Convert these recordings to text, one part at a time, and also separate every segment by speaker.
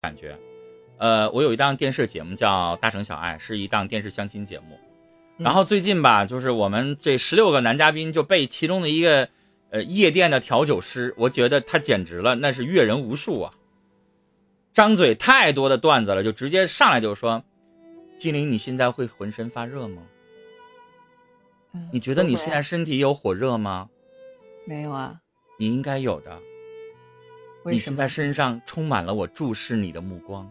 Speaker 1: 感觉。呃，我有一档电视节目叫《大城小爱》，是一档电视相亲节目。然后最近吧，就是我们这十六个男嘉宾就被其中的一个呃夜店的调酒师，我觉得他简直了，那是阅人无数啊！张嘴太多的段子了，就直接上来就说：“金玲，你现在会浑身发热吗？你觉得你现在身体有火热吗？
Speaker 2: 没有啊，
Speaker 1: 你应该有的。你现在身上充满了我注视你的目光。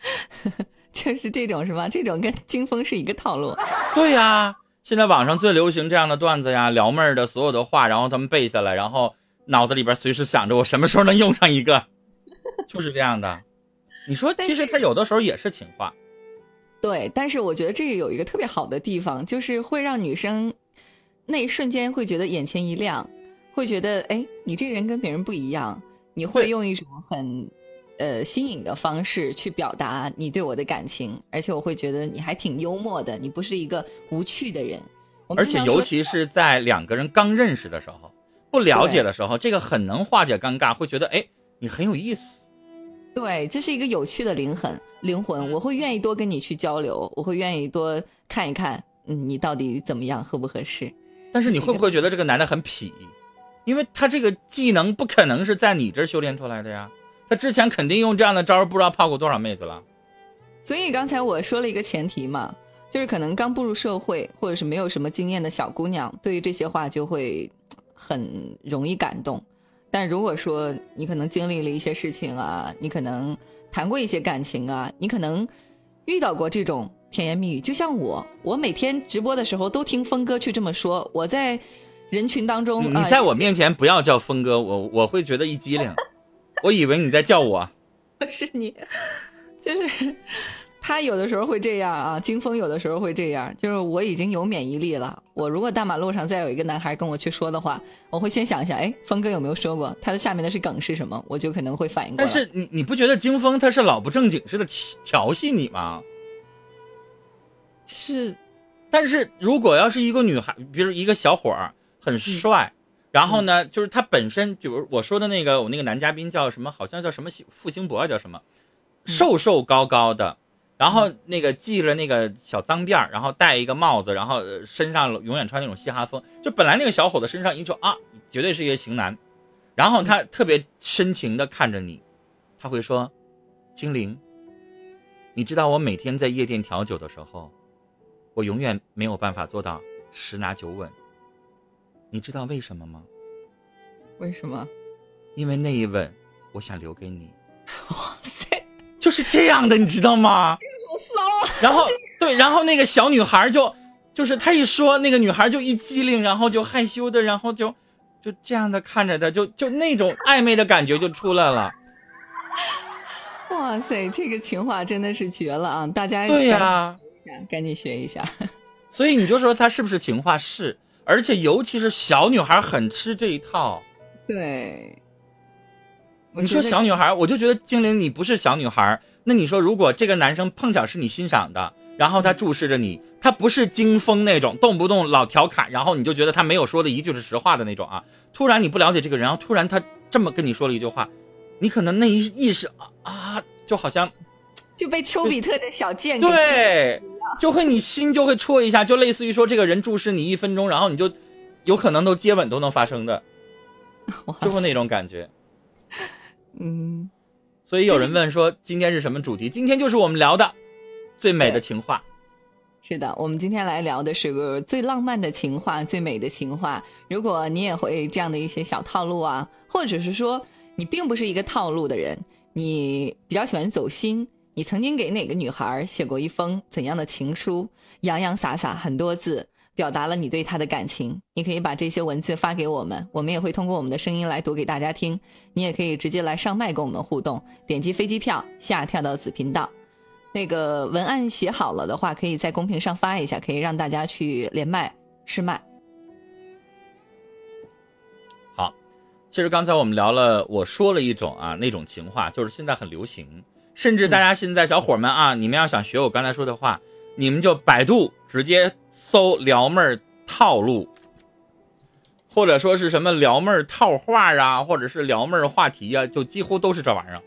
Speaker 1: ”
Speaker 2: 就是这种是吧？这种跟金峰是一个套路。
Speaker 1: 对呀，现在网上最流行这样的段子呀，撩妹儿的所有的话，然后他们背下来，然后脑子里边随时想着我什么时候能用上一个，就是这样的。你说，其实他有的时候也是情话。
Speaker 2: 对，但是我觉得这个有一个特别好的地方，就是会让女生那一瞬间会觉得眼前一亮，会觉得哎，你这个人跟别人不一样，你会用一种很。呃，新颖的方式去表达你对我的感情，而且我会觉得你还挺幽默的，你不是一个无趣的人。
Speaker 1: 而且尤其是在两个人刚认识的时候，不了解的时候，这个很能化解尴尬，会觉得哎，你很有意思。
Speaker 2: 对，这是一个有趣的灵魂，灵魂，我会愿意多跟你去交流，我会愿意多看一看，嗯，你到底怎么样，合不合适。
Speaker 1: 但是你会不会觉得这个男的很痞？因为他这个技能不可能是在你这儿修炼出来的呀。他之前肯定用这样的招不知道泡过多少妹子了。
Speaker 2: 所以刚才我说了一个前提嘛，就是可能刚步入社会或者是没有什么经验的小姑娘，对于这些话就会很容易感动。但如果说你可能经历了一些事情啊，你可能谈过一些感情啊，你可能遇到过这种甜言蜜语，就像我，我每天直播的时候都听峰哥去这么说。我在人群当中，
Speaker 1: 你在我面前不要叫峰哥，我我会觉得一激灵。我以为你在叫我，
Speaker 2: 是你，就是他有的时候会这样啊，金峰有的时候会这样，就是我已经有免疫力了。我如果大马路上再有一个男孩跟我去说的话，我会先想一想，哎，峰哥有没有说过？他的下面的是梗是什么？我就可能会反应过
Speaker 1: 来。但是你你不觉得金峰他是老不正经似的调戏你吗？
Speaker 2: 是，
Speaker 1: 但是如果要是一个女孩，比如一个小伙儿很帅。然后呢，就是他本身就是我说的那个，我那个男嘉宾叫什么？好像叫什么付兴博，叫什么？瘦瘦高高的，然后那个系了那个小脏辫儿，然后戴一个帽子，然后身上永远穿那种嘻哈风。就本来那个小伙子身上一说啊，绝对是一个型男。然后他特别深情的看着你，他会说：“精灵，你知道我每天在夜店调酒的时候，我永远没有办法做到十拿九稳。”你知道为什么吗？
Speaker 2: 为什么？
Speaker 1: 因为那一吻，我想留给你。哇塞，就是这样的，你知道吗？
Speaker 2: 这个好骚啊！
Speaker 1: 然后对，然后那个小女孩就，就是她一说，那个女孩就一激灵，然后就害羞的，然后就就这样的看着他，就就那种暧昧的感觉就出来了。
Speaker 2: 哇塞，这个情话真的是绝了啊！大家
Speaker 1: 对呀，
Speaker 2: 赶紧学一下。
Speaker 1: 所以你就说他是不是情话？是。而且尤其是小女孩很吃这一套，
Speaker 2: 对。
Speaker 1: 你说小女孩，我就觉得精灵你不是小女孩。那你说，如果这个男生碰巧是你欣赏的，然后他注视着你，他不是惊风那种动不动老调侃，然后你就觉得他没有说的一句是实话的那种啊。突然你不了解这个人，然后突然他这么跟你说了一句话，你可能那一意识啊啊，就好像
Speaker 2: 就被丘比特的小箭
Speaker 1: 对。就会你心就会戳一下，就类似于说这个人注视你一分钟，然后你就有可能都接吻都能发生的，就会那种感觉。
Speaker 2: 嗯，
Speaker 1: 所以有人问说今天是什么主题？今天就是我们聊的最美的情话。
Speaker 2: 是的，我们今天来聊的是个最浪漫的情话，最美的情话。如果你也会这样的一些小套路啊，或者是说你并不是一个套路的人，你比较喜欢走心。你曾经给哪个女孩写过一封怎样的情书？洋洋洒洒很多字，表达了你对她的感情。你可以把这些文字发给我们，我们也会通过我们的声音来读给大家听。你也可以直接来上麦跟我们互动，点击飞机票下跳到子频道。那个文案写好了的话，可以在公屏上发一下，可以让大家去连麦试麦。
Speaker 1: 好，其实刚才我们聊了，我说了一种啊那种情话，就是现在很流行。甚至大家现在小伙们啊，你们要想学我刚才说的话，你们就百度直接搜撩妹儿套路，或者说是什么撩妹儿套话啊，或者是撩妹儿话题啊，就几乎都是这玩意儿。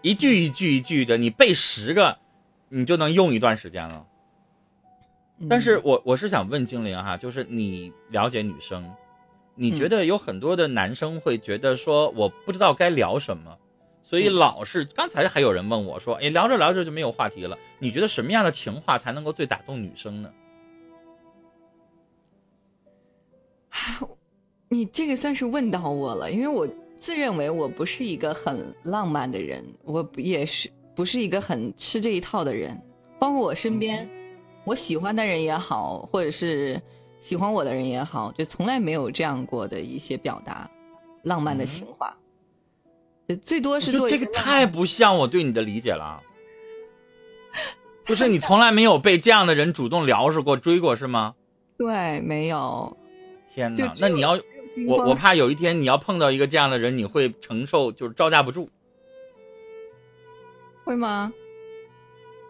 Speaker 1: 一句一句一句的，你背十个，你就能用一段时间了。但是我我是想问精灵哈，就是你了解女生，你觉得有很多的男生会觉得说我不知道该聊什么，所以老是刚才还有人问我说，哎，聊着聊着就没有话题了。你觉得什么样的情话才能够最打动女生呢？
Speaker 2: 你这个算是问到我了，因为我自认为我不是一个很浪漫的人，我也是不是一个很吃这一套的人。包括我身边，我喜欢的人也好，或者是喜欢我的人也好，就从来没有这样过的一些表达浪漫的情话。最多是做
Speaker 1: 这个太不像我对你的理解了。不是你从来没有被这样的人主动撩是过、追过是吗？
Speaker 2: 对，没有。
Speaker 1: 天哪，那你要。我我怕有一天你要碰到一个这样的人，你会承受就是招架不住，
Speaker 2: 会吗？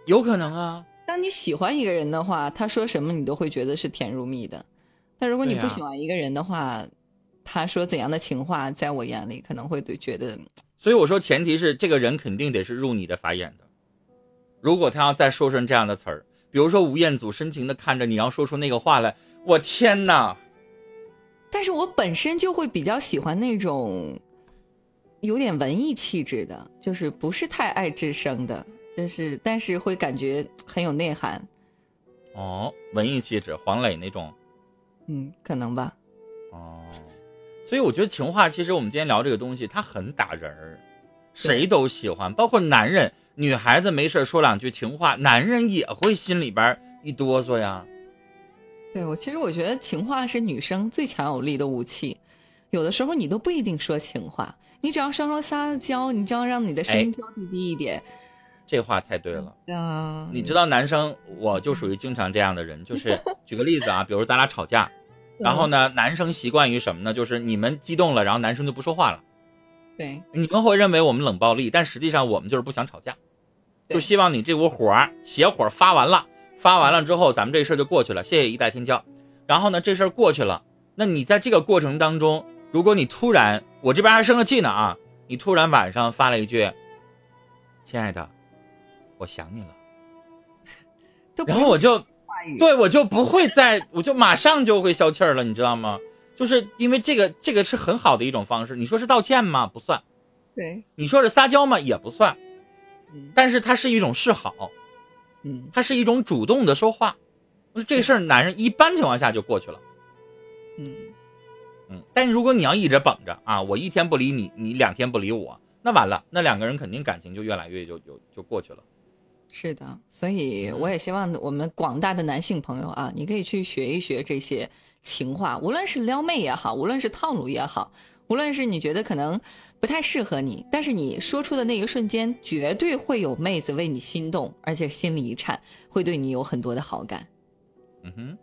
Speaker 1: 有可能啊。
Speaker 2: 当你喜欢一个人的话，他说什么你都会觉得是甜如蜜的。但如果你不喜欢一个人的话，他说怎样的情话，在我眼里可能会对觉得。
Speaker 1: 所以我说，前提是这个人肯定得是入你的法眼的。如果他要再说成这样的词儿，比如说吴彦祖深情的看着你，要说出那个话来，我天哪！
Speaker 2: 但是我本身就会比较喜欢那种有点文艺气质的，就是不是太爱智生的，就是但是会感觉很有内涵。
Speaker 1: 哦，文艺气质，黄磊那种。
Speaker 2: 嗯，可能吧。
Speaker 1: 哦，所以我觉得情话，其实我们今天聊这个东西，它很打人儿，谁都喜欢，包括男人、女孩子没事说两句情话，男人也会心里边一哆嗦呀。
Speaker 2: 对我，其实我觉得情话是女生最强有力的武器。有的时候你都不一定说情话，你只要稍稍撒娇，你只要让你的声音娇滴滴一点。
Speaker 1: 这话太对了。啊，你知道男生，我就属于经常这样的人。就是 举个例子啊，比如咱俩吵架，然后呢，男生习惯于什么呢？就是你们激动了，然后男生就不说话了。
Speaker 2: 对，
Speaker 1: 你们会认为我们冷暴力，但实际上我们就是不想吵架，就希望你这股火邪火发完了。发完了之后，咱们这事儿就过去了，谢谢一代天骄。然后呢，这事儿过去了，那你在这个过程当中，如果你突然，我这边还生着气呢啊，你突然晚上发了一句：“亲爱的，我想你了。”然后我就，对我就不会再，我就马上就会消气儿了，你知道吗？就是因为这个，这个是很好的一种方式。你说是道歉吗？不算。
Speaker 2: 对。
Speaker 1: 你说是撒娇吗？也不算。但是它是一种示好。
Speaker 2: 嗯，
Speaker 1: 它是一种主动的说话，这事儿男人一般情况下就过去了。
Speaker 2: 嗯
Speaker 1: 嗯，但是如果你要一直绷着啊，我一天不理你，你两天不理我，那完了，那两个人肯定感情就越来越就就就过去了。
Speaker 2: 是的，所以我也希望我们广大的男性朋友啊，你可以去学一学这些情话，无论是撩妹也好，无论是套路也好，无论是你觉得可能。不太适合你，但是你说出的那一瞬间，绝对会有妹子为你心动，而且心里一颤，会对你有很多的好感。
Speaker 1: 嗯哼，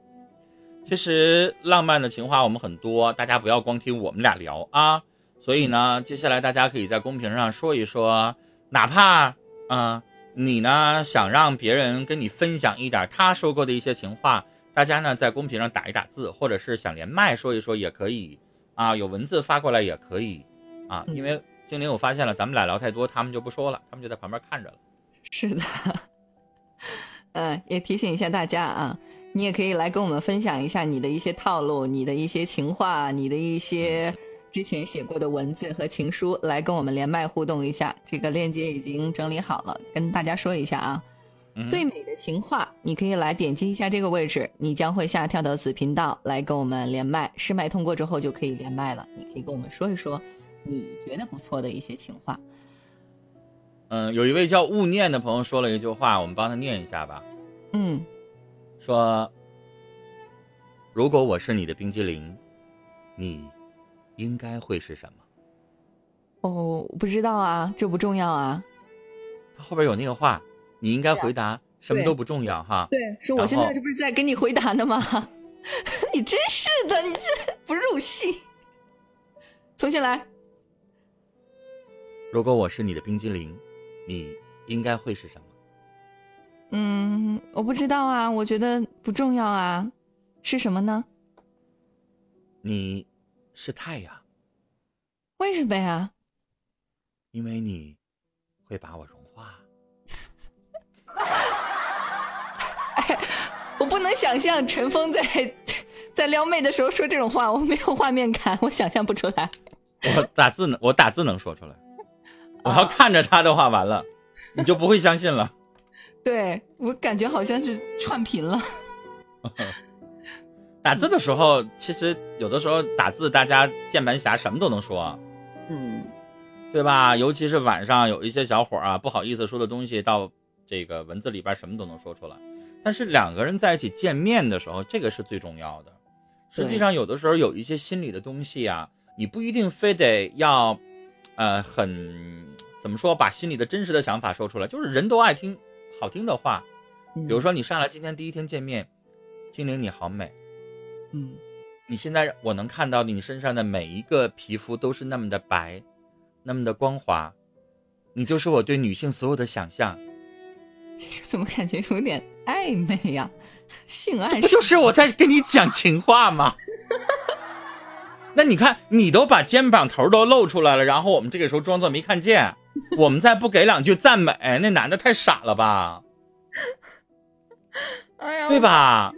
Speaker 1: 其实浪漫的情话我们很多，大家不要光听我们俩聊啊。所以呢，接下来大家可以在公屏上说一说，哪怕啊，你呢想让别人跟你分享一点他说过的一些情话，大家呢在公屏上打一打字，或者是想连麦说一说也可以啊，有文字发过来也可以。啊，因为精灵，我发现了，咱们俩聊太多，他们就不说了，他们就在旁边看着了。
Speaker 2: 是的，嗯，也提醒一下大家啊，你也可以来跟我们分享一下你的一些套路、你的一些情话、你的一些之前写过的文字和情书，来跟我们连麦互动一下。这个链接已经整理好了，跟大家说一下啊。最美的情话，你可以来点击一下这个位置，你将会下跳到子频道来跟我们连麦。试麦通过之后就可以连麦了，你可以跟我们说一说。你觉得不错的一些情话，
Speaker 1: 嗯，有一位叫勿念的朋友说了一句话，我们帮他念一下吧。
Speaker 2: 嗯，
Speaker 1: 说，如果我是你的冰激凌，你应该会是什么？
Speaker 2: 哦，不知道啊，这不重要啊。
Speaker 1: 他后边有那个话，你应该回答什么都不重要哈。
Speaker 2: 对，是我现在这不是在跟你回答呢吗？你真是的，你这不入戏。重新来。
Speaker 1: 如果我是你的冰激凌，你应该会是什么？
Speaker 2: 嗯，我不知道啊，我觉得不重要啊，是什么呢？
Speaker 1: 你是太阳。
Speaker 2: 为什么呀？
Speaker 1: 因为你会把我融化。
Speaker 2: 哎，我不能想象陈峰在在撩妹的时候说这种话，我没有画面感，我想象不出来。
Speaker 1: 我打字能，我打字能说出来。我要看着他的话，完了，你就不会相信了。
Speaker 2: 对我感觉好像是串频了。
Speaker 1: 打字的时候，其实有的时候打字，大家键盘侠什么都能说，
Speaker 2: 嗯，
Speaker 1: 对吧？尤其是晚上有一些小伙啊，不好意思说的东西，到这个文字里边什么都能说出来。但是两个人在一起见面的时候，这个是最重要的。实际上，有的时候有一些心里的东西啊，你不一定非得要，呃，很怎么说，把心里的真实的想法说出来。就是人都爱听好听的话，比如说你上来今天第一天见面，精灵你好美，
Speaker 2: 嗯，
Speaker 1: 你现在我能看到你身上的每一个皮肤都是那么的白，那么的光滑，你就是我对女性所有的想象。
Speaker 2: 这个怎么感觉有点暧昧呀？性暗示
Speaker 1: 不就是我在跟你讲情话吗？那你看，你都把肩膀头都露出来了，然后我们这个时候装作没看见，我们再不给两句赞美，那男的太傻了吧？
Speaker 2: 哎呀，
Speaker 1: 对吧？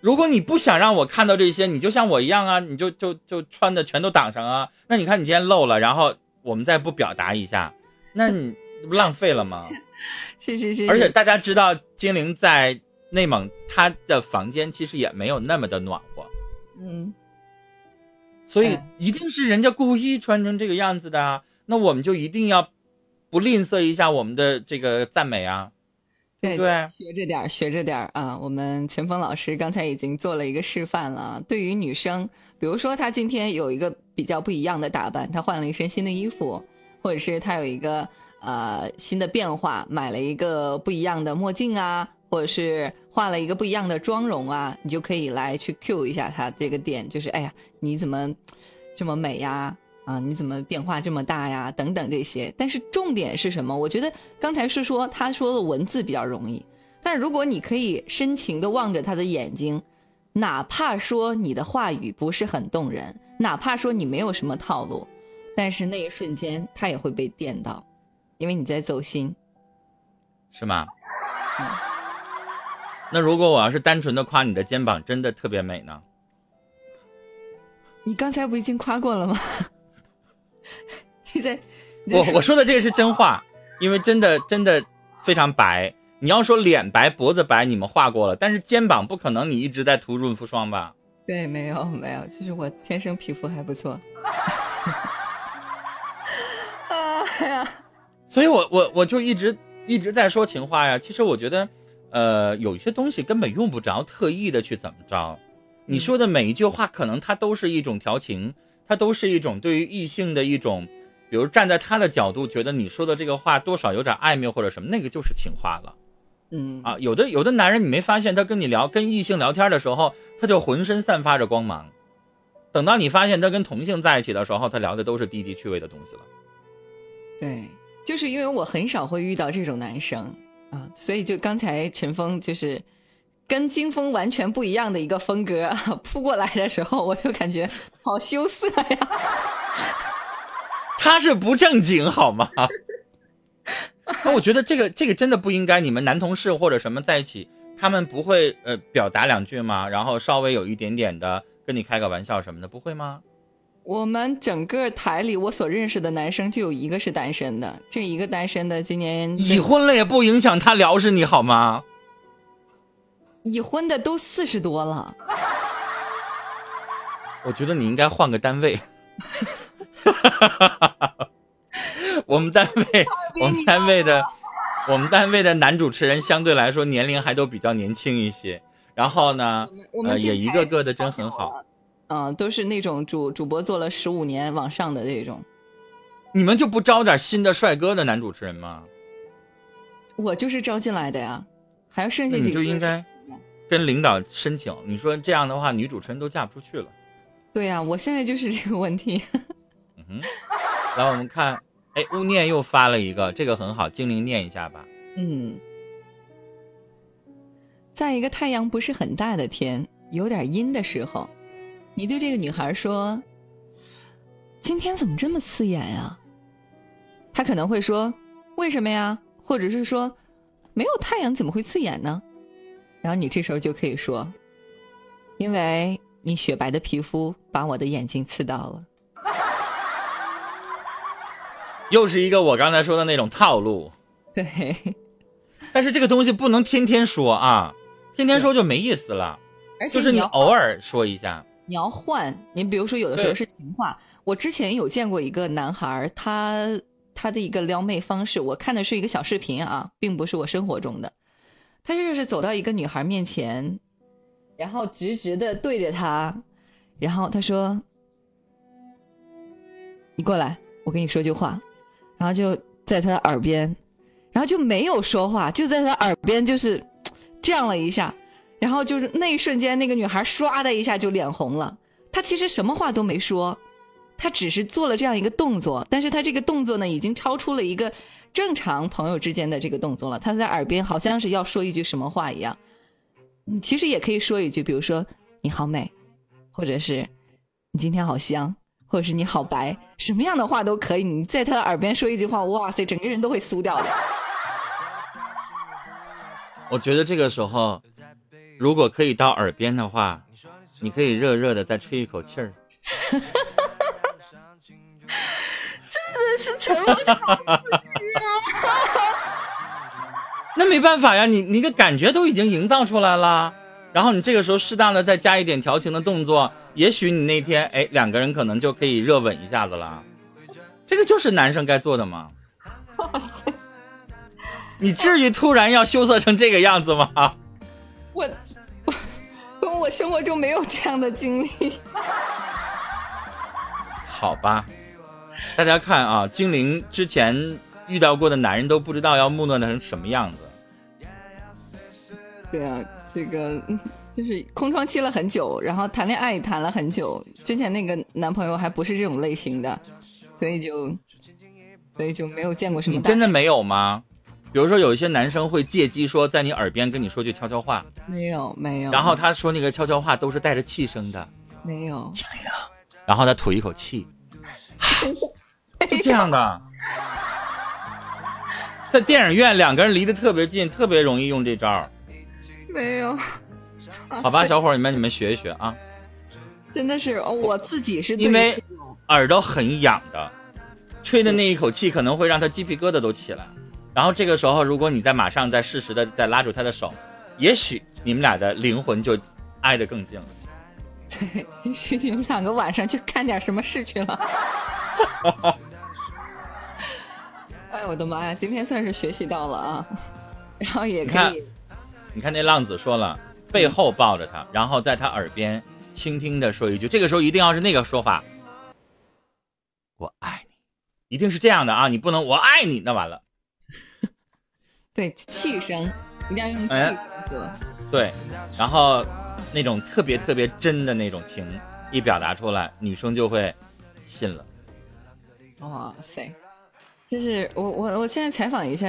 Speaker 1: 如果你不想让我看到这些，你就像我一样啊，你就就就穿的全都挡上啊。那你看你今天露了，然后我们再不表达一下，那你不浪费了吗？
Speaker 2: 是是是。
Speaker 1: 而且大家知道，精灵在。内蒙他的房间其实也没有那么的暖和，
Speaker 2: 嗯，
Speaker 1: 所以一定是人家故意穿成这个样子的啊。那我们就一定要不吝啬一下我们的这个赞美啊，对对？
Speaker 2: 学着点，学着点啊！我们陈峰老师刚才已经做了一个示范了。对于女生，比如说她今天有一个比较不一样的打扮，她换了一身新的衣服，或者是她有一个呃新的变化，买了一个不一样的墨镜啊。或者是画了一个不一样的妆容啊，你就可以来去 Q 一下她这个点，就是哎呀，你怎么这么美呀？啊，你怎么变化这么大呀？等等这些。但是重点是什么？我觉得刚才是说他说的文字比较容易，但如果你可以深情的望着他的眼睛，哪怕说你的话语不是很动人，哪怕说你没有什么套路，但是那一瞬间他也会被电到，因为你在走心，
Speaker 1: 是吗？嗯。那如果我要是单纯的夸你的肩膀真的特别美呢？
Speaker 2: 你刚才不已经夸过了吗？你在
Speaker 1: 我我说的这个是真话，因为真的真的非常白。你要说脸白脖子白，你们画过了，但是肩膀不可能，你一直在涂润肤霜吧？
Speaker 2: 对，没有没有，其实我天生皮肤还不错。啊 呀，
Speaker 1: 所以我我我就一直一直在说情话呀。其实我觉得。呃，有一些东西根本用不着特意的去怎么着，你说的每一句话，可能它都是一种调情，它都是一种对于异性的一种，比如站在他的角度，觉得你说的这个话多少有点暧昧或者什么，那个就是情话了。
Speaker 2: 嗯
Speaker 1: 啊，有的有的男人，你没发现他跟你聊跟异性聊天的时候，他就浑身散发着光芒，等到你发现他跟同性在一起的时候，他聊的都是低级趣味的东西了。
Speaker 2: 对，就是因为我很少会遇到这种男生。啊，所以就刚才陈峰就是跟金峰完全不一样的一个风格 扑过来的时候，我就感觉好羞涩呀。
Speaker 1: 他是不正经好吗？那我觉得这个这个真的不应该。你们男同事或者什么在一起，他们不会呃表达两句吗？然后稍微有一点点的跟你开个玩笑什么的，不会吗？
Speaker 2: 我们整个台里，我所认识的男生就有一个是单身的。这一个单身的，今年
Speaker 1: 已婚了也不影响他聊是你好吗？
Speaker 2: 已婚的都四十多了。
Speaker 1: 我觉得你应该换个单位。我们单位，我们单位的，我们单位的男主持人相对来说年龄还都比较年轻一些。然后呢，呃，也一个个的真很好。
Speaker 2: 嗯，都是那种主主播做了十五年往上的这种，
Speaker 1: 你们就不招点新的帅哥的男主持人吗？
Speaker 2: 我就是招进来的呀，还要剩下几个。
Speaker 1: 你就应该跟领导申请，你说这样的话，女主持人都嫁不出去了。
Speaker 2: 对呀，我现在就是这个问题。
Speaker 1: 嗯哼，来我们看，哎，勿念又发了一个，这个很好，精灵念一下吧。
Speaker 2: 嗯，在一个太阳不是很大的天，有点阴的时候。你对这个女孩说：“今天怎么这么刺眼呀？”她可能会说：“为什么呀？或者是说，没有太阳怎么会刺眼呢？然后你这时候就可以说，因为你雪白的皮肤把我的眼睛刺到了。
Speaker 1: 又是一个我刚才说的那种套路。
Speaker 2: 对，
Speaker 1: 但是这个东西不能天天说啊，天天说就没意思了。
Speaker 2: 而且
Speaker 1: 就是你
Speaker 2: 要
Speaker 1: 偶尔说一下，
Speaker 2: 你要换，你比如说有的时候是情话。我之前有见过一个男孩，他他的一个撩妹方式，我看的是一个小视频啊，并不是我生活中的。他就是走到一个女孩面前，然后直直的对着她，然后他说：“你过来，我跟你说句话。”然后就在她的耳边，然后就没有说话，就在她耳边就是这样了一下，然后就是那一瞬间，那个女孩唰的一下就脸红了。她其实什么话都没说，她只是做了这样一个动作，但是他这个动作呢，已经超出了一个正常朋友之间的这个动作了。他在耳边好像是要说一句什么话一样。你其实也可以说一句，比如说“你好美”，或者是“你今天好香”，或者是“你好白”，什么样的话都可以。你在他的耳边说一句话，哇塞，整个人都会酥掉的。
Speaker 1: 我觉得这个时候，如果可以到耳边的话，你可以热热的再吹一口气儿。那没办法呀，你你个感觉都已经营造出来了，然后你这个时候适当的再加一点调情的动作，也许你那天哎两个人可能就可以热吻一下子了。这个就是男生该做的吗？你至于突然要羞涩成这个样子吗？
Speaker 2: 我我我生活中没有这样的经历。
Speaker 1: 好吧，大家看啊，精灵之前遇到过的男人都不知道要木讷成什么样子。
Speaker 2: 对啊，这个嗯 就是空窗期了很久，然后谈恋爱也谈了很久。之前那个男朋友还不是这种类型的，所以就所以就没有见过什么
Speaker 1: 你真的没有吗？比如说有一些男生会借机说在你耳边跟你说句悄悄话，
Speaker 2: 没有没有，
Speaker 1: 然后他说那个悄悄话都是带着气声的，
Speaker 2: 没有，
Speaker 1: 然后他吐一口气，就这样的。在电影院两个人离得特别近，特别容易用这招。
Speaker 2: 没有，
Speaker 1: 好吧，小伙儿们，你们学一学啊，
Speaker 2: 真的是哦我自己是
Speaker 1: 因为耳朵很痒的，吹的那一口气可能会让他鸡皮疙瘩都起来。然后这个时候，如果你再马上再适时的再拉住他的手，也许你们俩的灵魂就挨得更近了。
Speaker 2: 对，也许你们两个晚上去干点什么事去了。哎，我的妈呀！今天算是学习到了啊，然后也可以，
Speaker 1: 你看那浪子说了，背后抱着他，然后在他耳边轻轻的说一句，这个时候一定要是那个说法，我爱你，一定是这样的啊，你不能我爱你，那完了。
Speaker 2: 对气声一定要用气
Speaker 1: 哎
Speaker 2: 声说。
Speaker 1: 对，然后那种特别特别真的那种情一表达出来，女生就会信了。
Speaker 2: 哇塞！就是我我我现在采访一下